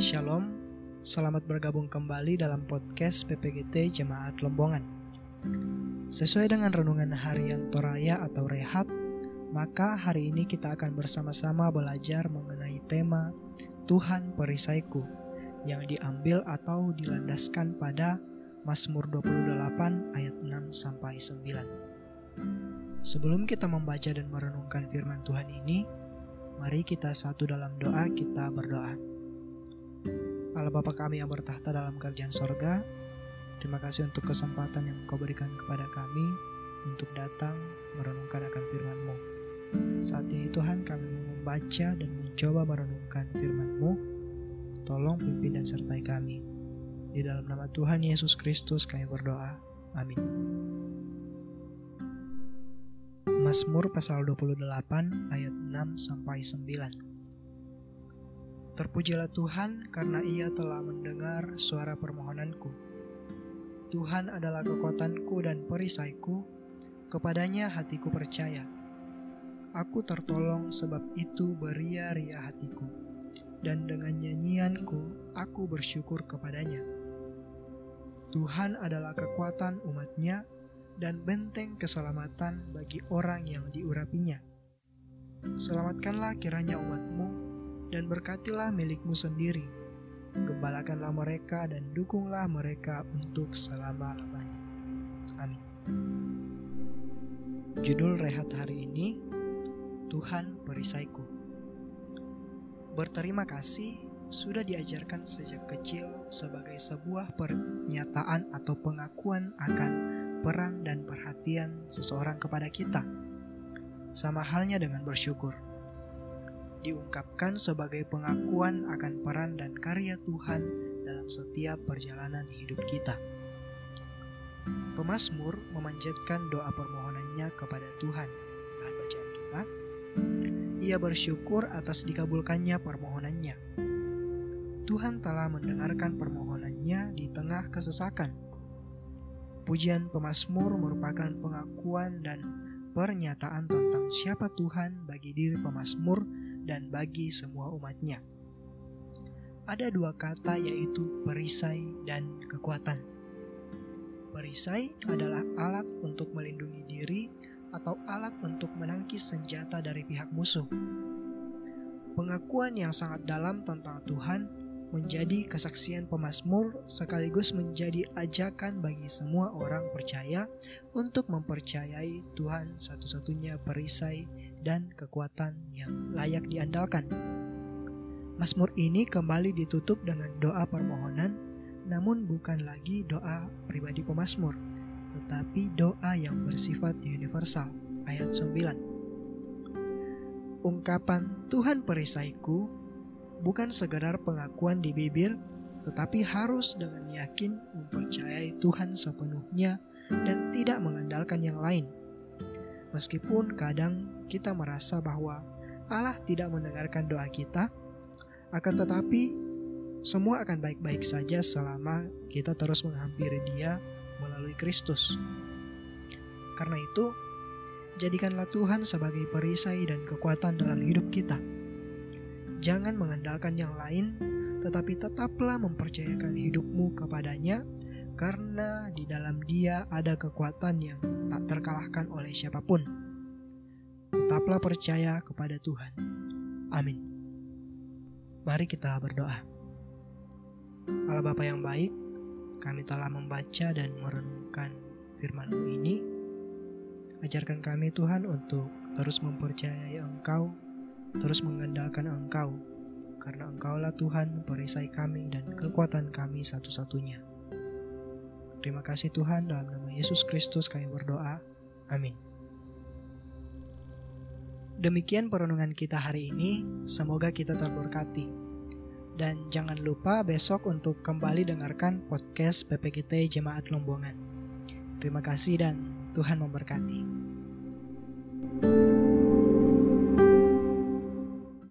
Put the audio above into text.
Shalom, selamat bergabung kembali dalam podcast PPGT Jemaat Lombongan. Sesuai dengan renungan harian Toraya atau Rehat, maka hari ini kita akan bersama-sama belajar mengenai tema Tuhan perisaiku yang diambil atau dilandaskan pada Mazmur 28 ayat 6 sampai 9. Sebelum kita membaca dan merenungkan firman Tuhan ini, mari kita satu dalam doa kita berdoa. Allah Bapa kami yang bertahta dalam kerjaan sorga, terima kasih untuk kesempatan yang Engkau berikan kepada kami untuk datang merenungkan akan firman-Mu. Saat ini Tuhan kami membaca dan mencoba merenungkan firman-Mu. Tolong pimpin dan sertai kami. Di dalam nama Tuhan Yesus Kristus kami berdoa. Amin. Mazmur pasal 28 ayat 6 sampai 9. Terpujilah Tuhan karena Ia telah mendengar suara permohonanku. Tuhan adalah kekuatanku dan perisaiku, kepadanya hatiku percaya. Aku tertolong sebab itu beria-ria hatiku, dan dengan nyanyianku aku bersyukur kepadanya. Tuhan adalah kekuatan umatnya dan benteng keselamatan bagi orang yang diurapinya. Selamatkanlah kiranya umatmu dan berkatilah milikmu sendiri. Gembalakanlah mereka dan dukunglah mereka untuk selama-lamanya. Amin. Judul rehat hari ini, Tuhan perisaiku. Berterima kasih sudah diajarkan sejak kecil sebagai sebuah pernyataan atau pengakuan akan peran dan perhatian seseorang kepada kita. Sama halnya dengan bersyukur diungkapkan sebagai pengakuan akan peran dan karya Tuhan dalam setiap perjalanan hidup kita. Pemasmur memanjatkan doa permohonannya kepada Tuhan. Bahan bacaan kita. Ia bersyukur atas dikabulkannya permohonannya. Tuhan telah mendengarkan permohonannya di tengah kesesakan. Pujian pemasmur merupakan pengakuan dan pernyataan tentang siapa Tuhan bagi diri pemasmur dan bagi semua umatnya. Ada dua kata yaitu perisai dan kekuatan. Perisai adalah alat untuk melindungi diri atau alat untuk menangkis senjata dari pihak musuh. Pengakuan yang sangat dalam tentang Tuhan menjadi kesaksian pemazmur sekaligus menjadi ajakan bagi semua orang percaya untuk mempercayai Tuhan satu-satunya perisai dan kekuatan yang layak diandalkan. Mazmur ini kembali ditutup dengan doa permohonan, namun bukan lagi doa pribadi pemazmur, tetapi doa yang bersifat universal. Ayat 9. Ungkapan Tuhan perisaiku bukan sekedar pengakuan di bibir, tetapi harus dengan yakin mempercayai Tuhan sepenuhnya dan tidak mengandalkan yang lain. Meskipun kadang kita merasa bahwa Allah tidak mendengarkan doa kita, akan tetapi semua akan baik-baik saja selama kita terus menghampiri Dia melalui Kristus. Karena itu, jadikanlah Tuhan sebagai perisai dan kekuatan dalam hidup kita. Jangan mengandalkan yang lain, tetapi tetaplah mempercayakan hidupmu kepadanya, karena di dalam Dia ada kekuatan yang tak terkalahkan oleh siapa pun tetaplah percaya kepada Tuhan. Amin. Mari kita berdoa. Allah Bapa yang baik, kami telah membaca dan merenungkan firman-Mu ini. Ajarkan kami Tuhan untuk terus mempercayai Engkau, terus mengandalkan Engkau, karena Engkaulah Tuhan perisai kami dan kekuatan kami satu-satunya. Terima kasih Tuhan dalam nama Yesus Kristus kami berdoa. Amin. Demikian perenungan kita hari ini, semoga kita terberkati. Dan jangan lupa besok untuk kembali dengarkan podcast PPGT Jemaat Lombongan. Terima kasih dan Tuhan memberkati. thank you